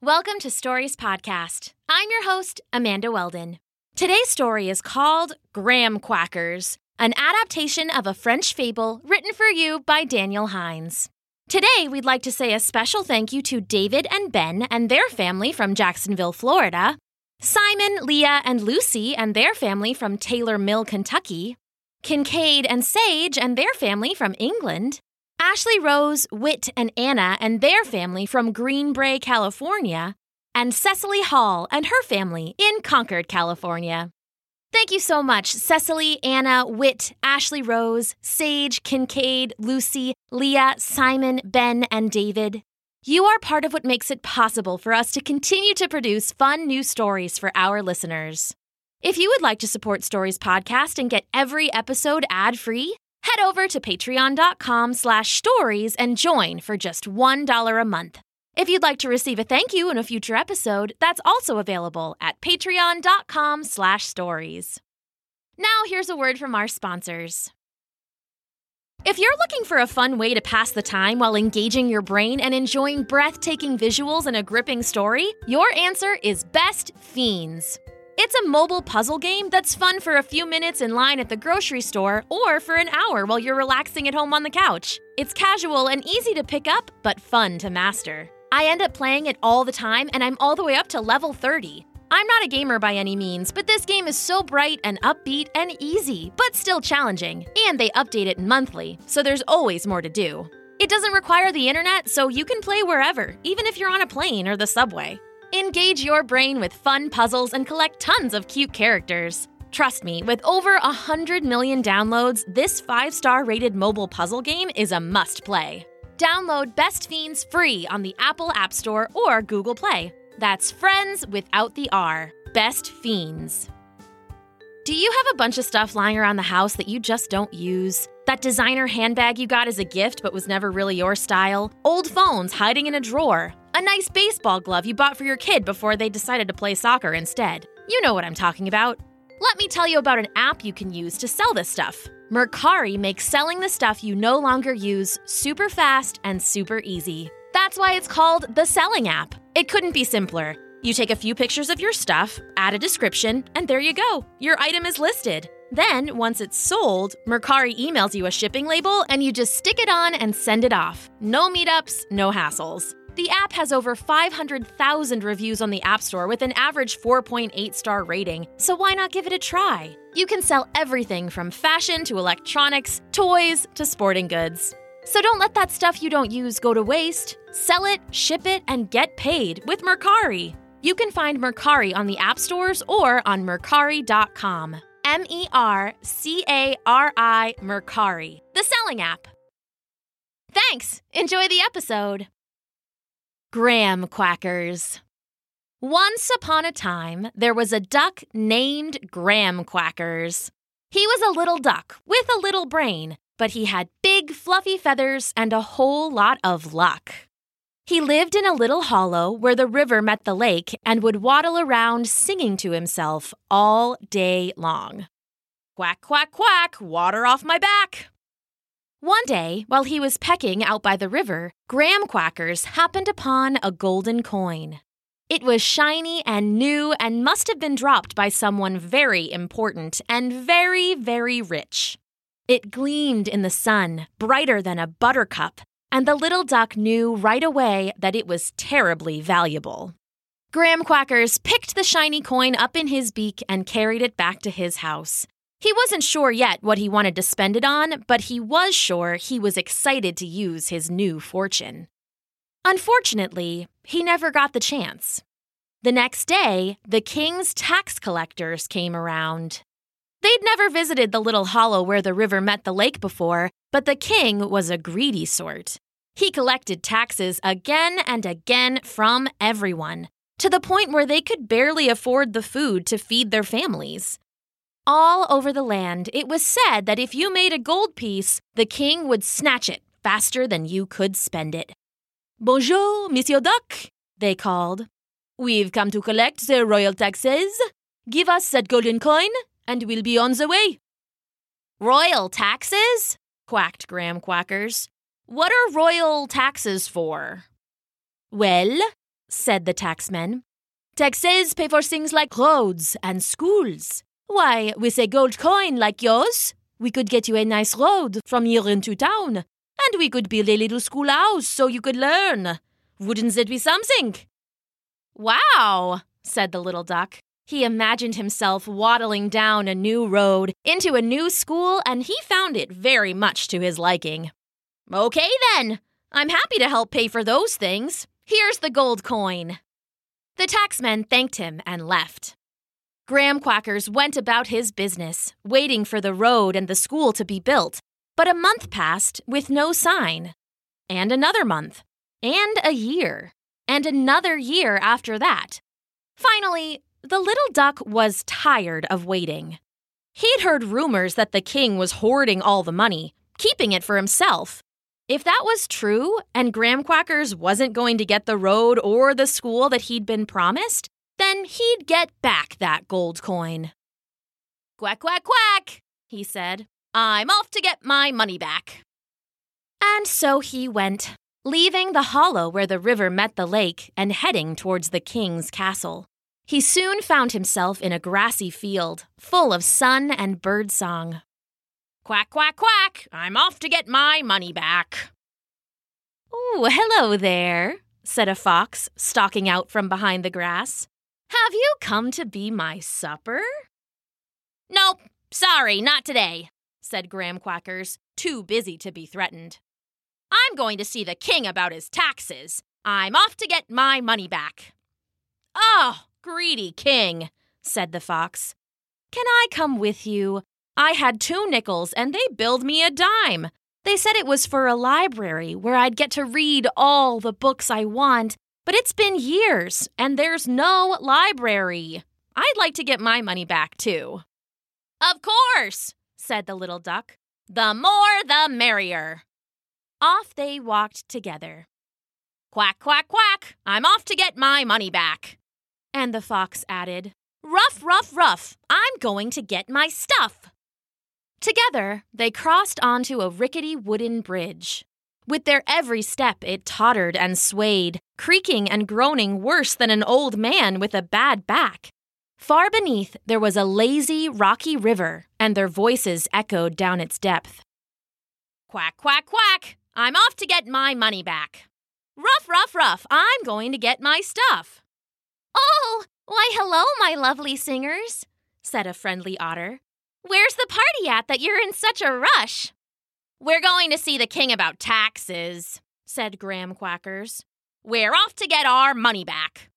Welcome to Stories Podcast. I'm your host, Amanda Weldon. Today's story is called Graham Quackers, an adaptation of a French fable written for you by Daniel Hines. Today, we'd like to say a special thank you to David and Ben and their family from Jacksonville, Florida, Simon, Leah, and Lucy and their family from Taylor Mill, Kentucky, Kincaid and Sage and their family from England, Ashley Rose, Whit, and Anna and their family from Greenbrae, California, and Cecily Hall and her family in Concord, California. Thank you so much, Cecily, Anna, Whit, Ashley Rose, Sage, Kincaid, Lucy, Leah, Simon, Ben, and David. You are part of what makes it possible for us to continue to produce fun new stories for our listeners. If you would like to support Stories Podcast and get every episode ad-free, head over to patreon.com slash stories and join for just $1 a month. If you'd like to receive a thank you in a future episode, that's also available at patreon.com slash stories. Now here's a word from our sponsors. If you're looking for a fun way to pass the time while engaging your brain and enjoying breathtaking visuals and a gripping story, your answer is Best Fiends. It's a mobile puzzle game that's fun for a few minutes in line at the grocery store or for an hour while you're relaxing at home on the couch. It's casual and easy to pick up, but fun to master. I end up playing it all the time, and I'm all the way up to level 30. I'm not a gamer by any means, but this game is so bright and upbeat and easy, but still challenging. And they update it monthly, so there's always more to do. It doesn't require the internet, so you can play wherever, even if you're on a plane or the subway. Engage your brain with fun puzzles and collect tons of cute characters. Trust me, with over 100 million downloads, this 5 star rated mobile puzzle game is a must play. Download Best Fiends free on the Apple App Store or Google Play. That's friends without the R. Best Fiends. Do you have a bunch of stuff lying around the house that you just don't use? That designer handbag you got as a gift but was never really your style? Old phones hiding in a drawer? A nice baseball glove you bought for your kid before they decided to play soccer instead. You know what I'm talking about. Let me tell you about an app you can use to sell this stuff. Mercari makes selling the stuff you no longer use super fast and super easy. That's why it's called the Selling app. It couldn't be simpler. You take a few pictures of your stuff, add a description, and there you go. Your item is listed. Then, once it's sold, Mercari emails you a shipping label and you just stick it on and send it off. No meetups, no hassles. The app has over 500,000 reviews on the App Store with an average 4.8 star rating, so why not give it a try? You can sell everything from fashion to electronics, toys to sporting goods. So don't let that stuff you don't use go to waste. Sell it, ship it, and get paid with Mercari. You can find Mercari on the App Stores or on Mercari.com. M E R C A R I Mercari, the selling app. Thanks! Enjoy the episode. Graham Quackers. Once upon a time, there was a duck named Graham Quackers. He was a little duck with a little brain, but he had big, fluffy feathers and a whole lot of luck. He lived in a little hollow where the river met the lake and would waddle around singing to himself all day long. Quack, quack, quack, water off my back. One day, while he was pecking out by the river, Graham Quackers happened upon a golden coin. It was shiny and new and must have been dropped by someone very important and very, very rich. It gleamed in the sun, brighter than a buttercup, and the little duck knew right away that it was terribly valuable. Graham Quackers picked the shiny coin up in his beak and carried it back to his house. He wasn't sure yet what he wanted to spend it on, but he was sure he was excited to use his new fortune. Unfortunately, he never got the chance. The next day, the king's tax collectors came around. They'd never visited the little hollow where the river met the lake before, but the king was a greedy sort. He collected taxes again and again from everyone, to the point where they could barely afford the food to feed their families. All over the land, it was said that if you made a gold piece, the king would snatch it faster than you could spend it. Bonjour, Monsieur Duck, they called. We've come to collect the royal taxes. Give us that golden coin, and we'll be on the way. Royal taxes? quacked Graham Quackers. What are royal taxes for? Well, said the taxman. Taxes pay for things like roads and schools. Why, with a gold coin like yours, we could get you a nice road from here into town, and we could build a little schoolhouse so you could learn. Wouldn't that be something? Wow, said the little duck. He imagined himself waddling down a new road into a new school, and he found it very much to his liking. Okay, then. I'm happy to help pay for those things. Here's the gold coin. The taxman thanked him and left. Graham Quackers went about his business, waiting for the road and the school to be built. But a month passed with no sign. And another month. And a year. And another year after that. Finally, the little duck was tired of waiting. He'd heard rumors that the king was hoarding all the money, keeping it for himself. If that was true, and Graham Quackers wasn't going to get the road or the school that he'd been promised, then he'd get back that gold coin. Quack, quack, quack, he said. I'm off to get my money back. And so he went, leaving the hollow where the river met the lake and heading towards the king's castle. He soon found himself in a grassy field, full of sun and birdsong. Quack, quack, quack! I'm off to get my money back. Oh, hello there, said a fox, stalking out from behind the grass. Have you come to be my supper? Nope, sorry, not today, said Graham Quackers, too busy to be threatened. I'm going to see the king about his taxes. I'm off to get my money back. Oh, greedy king, said the fox. Can I come with you? I had two nickels and they billed me a dime. They said it was for a library where I'd get to read all the books I want, but it's been years and there's no library. I'd like to get my money back too. Of course, said the little duck. The more the merrier. Off they walked together. Quack, quack, quack! I'm off to get my money back. And the fox added, Ruff, ruff, ruff! I'm going to get my stuff. Together, they crossed onto a rickety wooden bridge. With their every step, it tottered and swayed, creaking and groaning worse than an old man with a bad back. Far beneath, there was a lazy, rocky river, and their voices echoed down its depth. Quack, quack, quack! I'm off to get my money back. Ruff, ruff, ruff! I'm going to get my stuff. Oh, why, hello, my lovely singers, said a friendly otter. Where's the party at that you're in such a rush? We're going to see the king about taxes, said Graham Quackers. We're off to get our money back.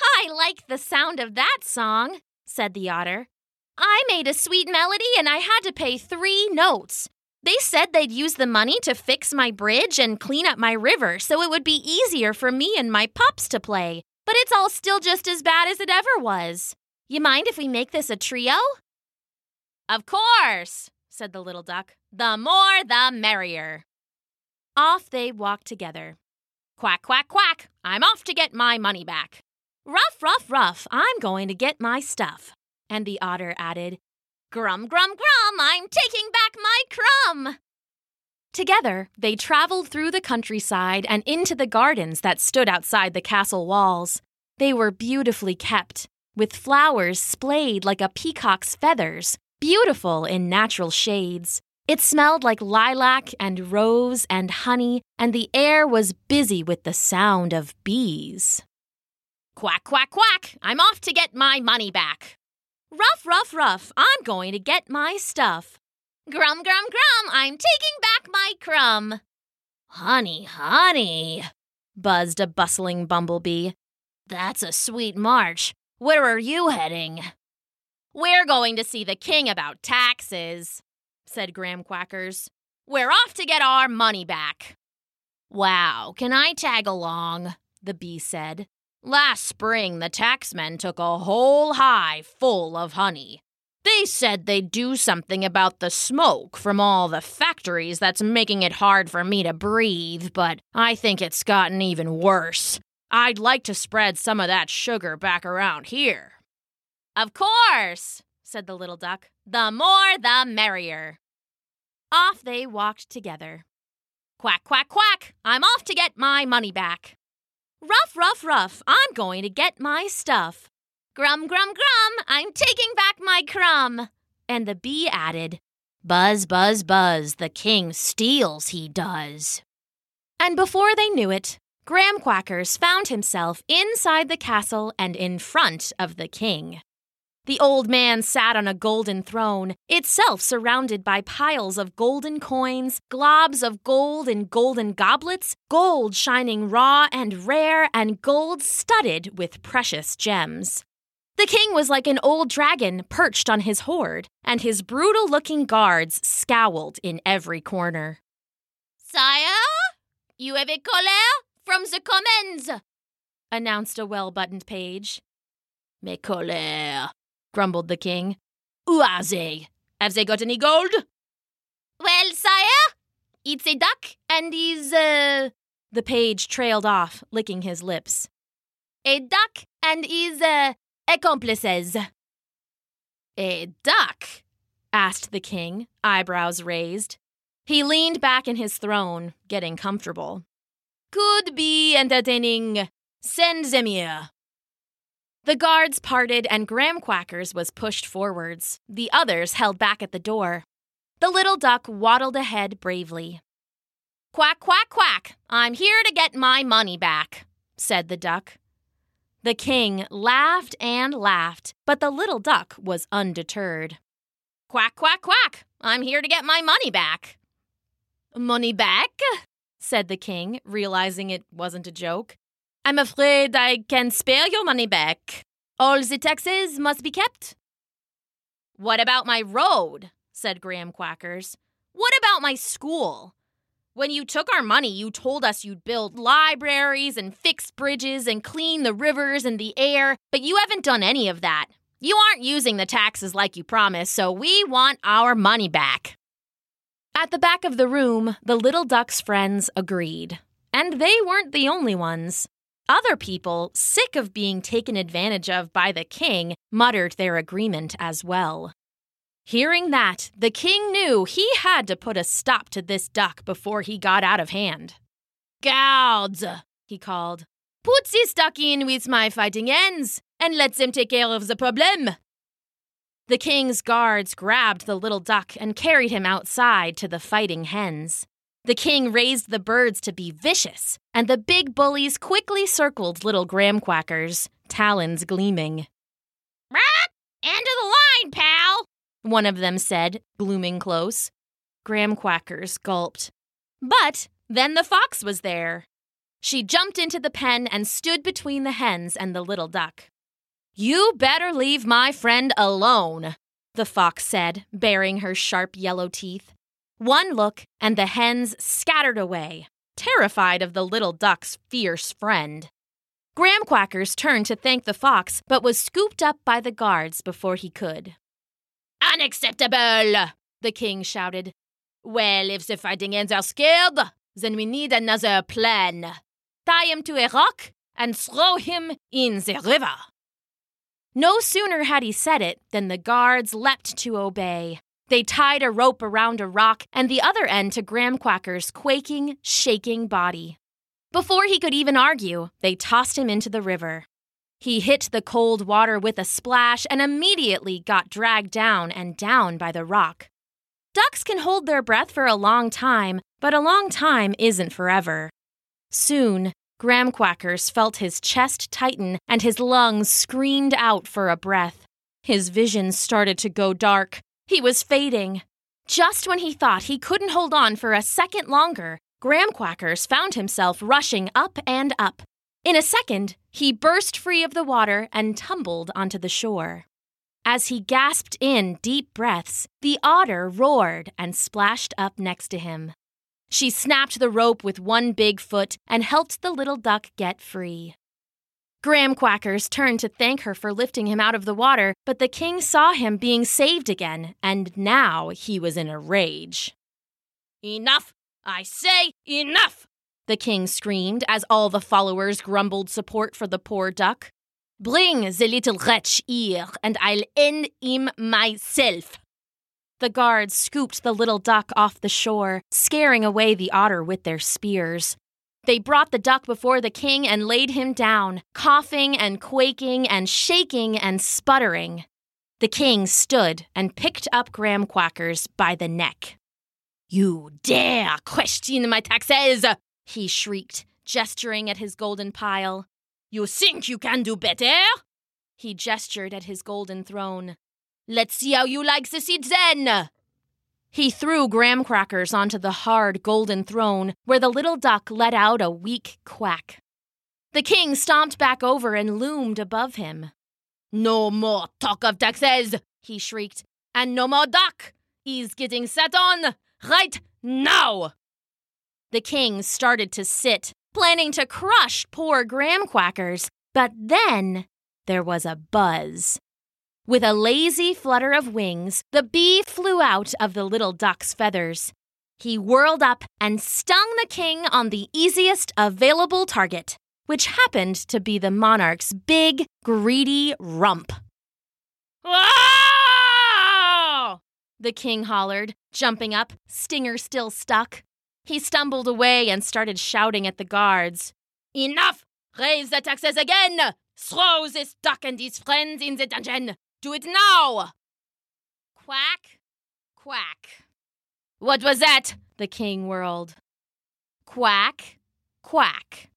I like the sound of that song, said the otter. I made a sweet melody and I had to pay three notes. They said they'd use the money to fix my bridge and clean up my river so it would be easier for me and my pups to play. But it's all still just as bad as it ever was. You mind if we make this a trio? Of course, said the little duck. The more the merrier. Off they walked together. Quack, quack, quack! I'm off to get my money back. Ruff, ruff, ruff! I'm going to get my stuff. And the otter added, Grum, grum, grum! I'm taking back my crumb! Together, they traveled through the countryside and into the gardens that stood outside the castle walls. They were beautifully kept, with flowers splayed like a peacock's feathers, beautiful in natural shades. It smelled like lilac and rose and honey, and the air was busy with the sound of bees. Quack, quack, quack! I'm off to get my money back. Ruff, ruff, ruff! I'm going to get my stuff. Grum, grum, grum! I'm taking back my crumb. Honey, honey, buzzed a bustling bumblebee. That's a sweet march. Where are you heading? We're going to see the king about taxes, said Graham Quackers. We're off to get our money back. Wow, can I tag along? the bee said. Last spring, the taxmen took a whole hive full of honey. They said they'd do something about the smoke from all the factories that's making it hard for me to breathe, but I think it's gotten even worse. I'd like to spread some of that sugar back around here. Of course, said the little duck. The more the merrier. Off they walked together. Quack, quack, quack! I'm off to get my money back. Ruff, ruff, ruff, I'm going to get my stuff. Grum, grum, grum, I'm taking back my crumb. And the bee added, Buzz, buzz, buzz, the king steals, he does. And before they knew it, Graham Quackers found himself inside the castle and in front of the king. The old man sat on a golden throne, itself surrounded by piles of golden coins, globs of gold in golden goblets, gold shining raw and rare, and gold studded with precious gems. The king was like an old dragon perched on his hoard, and his brutal looking guards scowled in every corner. Sire, you have a colère from the commons, announced a well buttoned page. Mes colères, grumbled the king. Who are they? Have they got any gold? Well, sire, it's a duck and he's, uh. The page trailed off, licking his lips. A duck and his, uh, accomplices. A duck? asked the king, eyebrows raised. He leaned back in his throne, getting comfortable. Could be entertaining. Send them here. The guards parted and Graham Quackers was pushed forwards. The others held back at the door. The little duck waddled ahead bravely. Quack, quack, quack! I'm here to get my money back, said the duck. The king laughed and laughed, but the little duck was undeterred. Quack, quack, quack! I'm here to get my money back. Money back? said the king, realizing it wasn't a joke. I'm afraid I can spare your money back. All the taxes must be kept. What about my road? said Graham Quackers. What about my school? When you took our money, you told us you'd build libraries and fix bridges and clean the rivers and the air, but you haven't done any of that. You aren't using the taxes like you promised, so we want our money back. At the back of the room, the little duck's friends agreed. And they weren't the only ones. Other people, sick of being taken advantage of by the king, muttered their agreement as well. Hearing that, the king knew he had to put a stop to this duck before he got out of hand. Guards, he called, put this duck in with my fighting hens and let them take care of the problem. The king's guards grabbed the little duck and carried him outside to the fighting hens. The king raised the birds to be vicious, and the big bullies quickly circled little Graham Quackers, talons gleaming. Rat! End of the line, pal! One of them said, glooming close. Graham Quackers gulped. But then the fox was there. She jumped into the pen and stood between the hens and the little duck. You better leave my friend alone, the fox said, baring her sharp yellow teeth. One look, and the hens scattered away, terrified of the little duck's fierce friend. Graham Quackers turned to thank the fox, but was scooped up by the guards before he could. Unacceptable! the king shouted. Well, if the fighting hens are scared, then we need another plan. Tie him to a rock and throw him in the river. No sooner had he said it than the guards leapt to obey. They tied a rope around a rock and the other end to Graham Quacker's quaking, shaking body. Before he could even argue, they tossed him into the river. He hit the cold water with a splash and immediately got dragged down and down by the rock. Ducks can hold their breath for a long time, but a long time isn't forever. Soon, Graham Quackers felt his chest tighten and his lungs screamed out for a breath. His vision started to go dark, he was fading. Just when he thought he couldn't hold on for a second longer, Graham Quackers found himself rushing up and up. In a second, he burst free of the water and tumbled onto the shore. As he gasped in deep breaths, the otter roared and splashed up next to him. She snapped the rope with one big foot and helped the little duck get free. Graham Quackers turned to thank her for lifting him out of the water, but the king saw him being saved again, and now he was in a rage. Enough! I say enough! The king screamed as all the followers grumbled support for the poor duck. Bring the little wretch here, and I'll end him myself. The guards scooped the little duck off the shore, scaring away the otter with their spears. They brought the duck before the king and laid him down, coughing and quaking and shaking and sputtering. The king stood and picked up Graham Quackers by the neck. You dare question my taxes! he shrieked, gesturing at his golden pile. You think you can do better? He gestured at his golden throne. Let's see how you like the seat then! He threw Graham Quackers onto the hard golden throne, where the little duck let out a weak quack. The king stomped back over and loomed above him. No more talk of taxes, he shrieked, and no more duck. He's getting set on right now. The king started to sit, planning to crush poor Graham Quackers, but then there was a buzz. With a lazy flutter of wings, the bee flew out of the little duck's feathers. He whirled up and stung the king on the easiest available target which happened to be the monarch's big, greedy rump. The king hollered, jumping up, stinger still stuck. He stumbled away and started shouting at the guards. Enough! Raise the taxes again! Throw this duck and his friends in the dungeon! Do it now! Quack, quack. What was that? The king whirled. Quack, quack.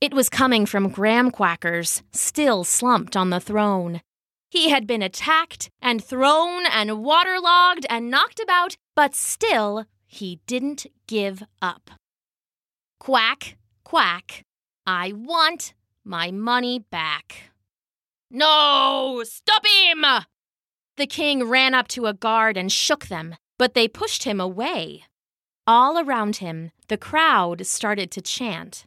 It was coming from Graham Quackers, still slumped on the throne. He had been attacked and thrown and waterlogged and knocked about, but still he didn't give up. Quack, quack. I want my money back. No! Stop him! The king ran up to a guard and shook them, but they pushed him away. All around him, the crowd started to chant.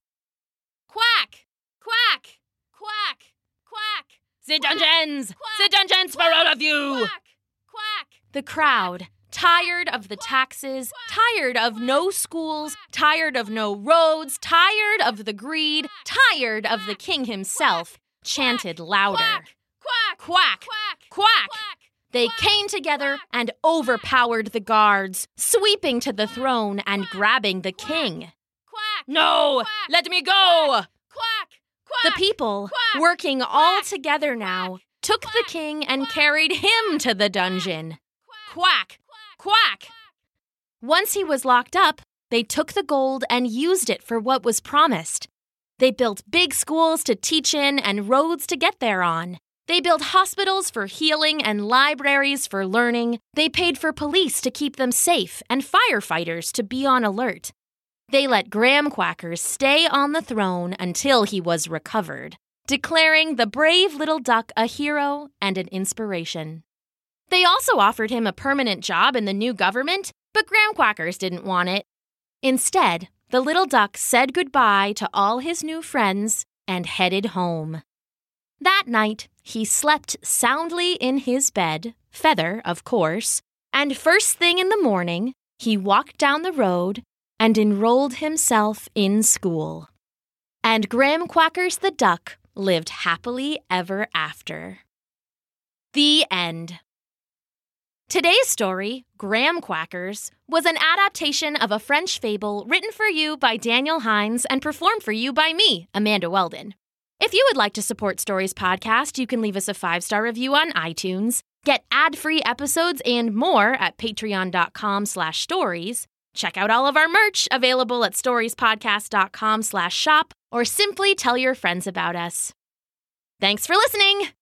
Quack! Quack! Quack! Quack! The dungeons! The dungeons for all of you! Quack! Quack! The crowd, tired of the taxes, tired of no schools, tired of no roads, tired of the greed, tired of the king himself, chanted louder. Quack! Quack! Quack! Quack! They came together and overpowered the guards, sweeping to the throne and grabbing the king. Quack! No! Let me go! Quack! Quack! The people, working all together now, took the king and carried him to the dungeon. Quack! Quack! Once he was locked up, they took the gold and used it for what was promised. They built big schools to teach in and roads to get there on. They built hospitals for healing and libraries for learning. They paid for police to keep them safe and firefighters to be on alert. They let Graham Quackers stay on the throne until he was recovered, declaring the brave little duck a hero and an inspiration. They also offered him a permanent job in the new government, but Graham Quackers didn't want it. Instead, the little duck said goodbye to all his new friends and headed home. That night, he slept soundly in his bed, feather, of course, and first thing in the morning, he walked down the road and enrolled himself in school. And Graham Quackers the duck lived happily ever after. The end. Today's story, Graham Quackers, was an adaptation of a French fable written for you by Daniel Hines and performed for you by me, Amanda Weldon. If you would like to support Stories Podcast, you can leave us a five star review on iTunes, get ad free episodes and more at patreon.com slash stories, check out all of our merch available at storiespodcast.com slash shop, or simply tell your friends about us. Thanks for listening!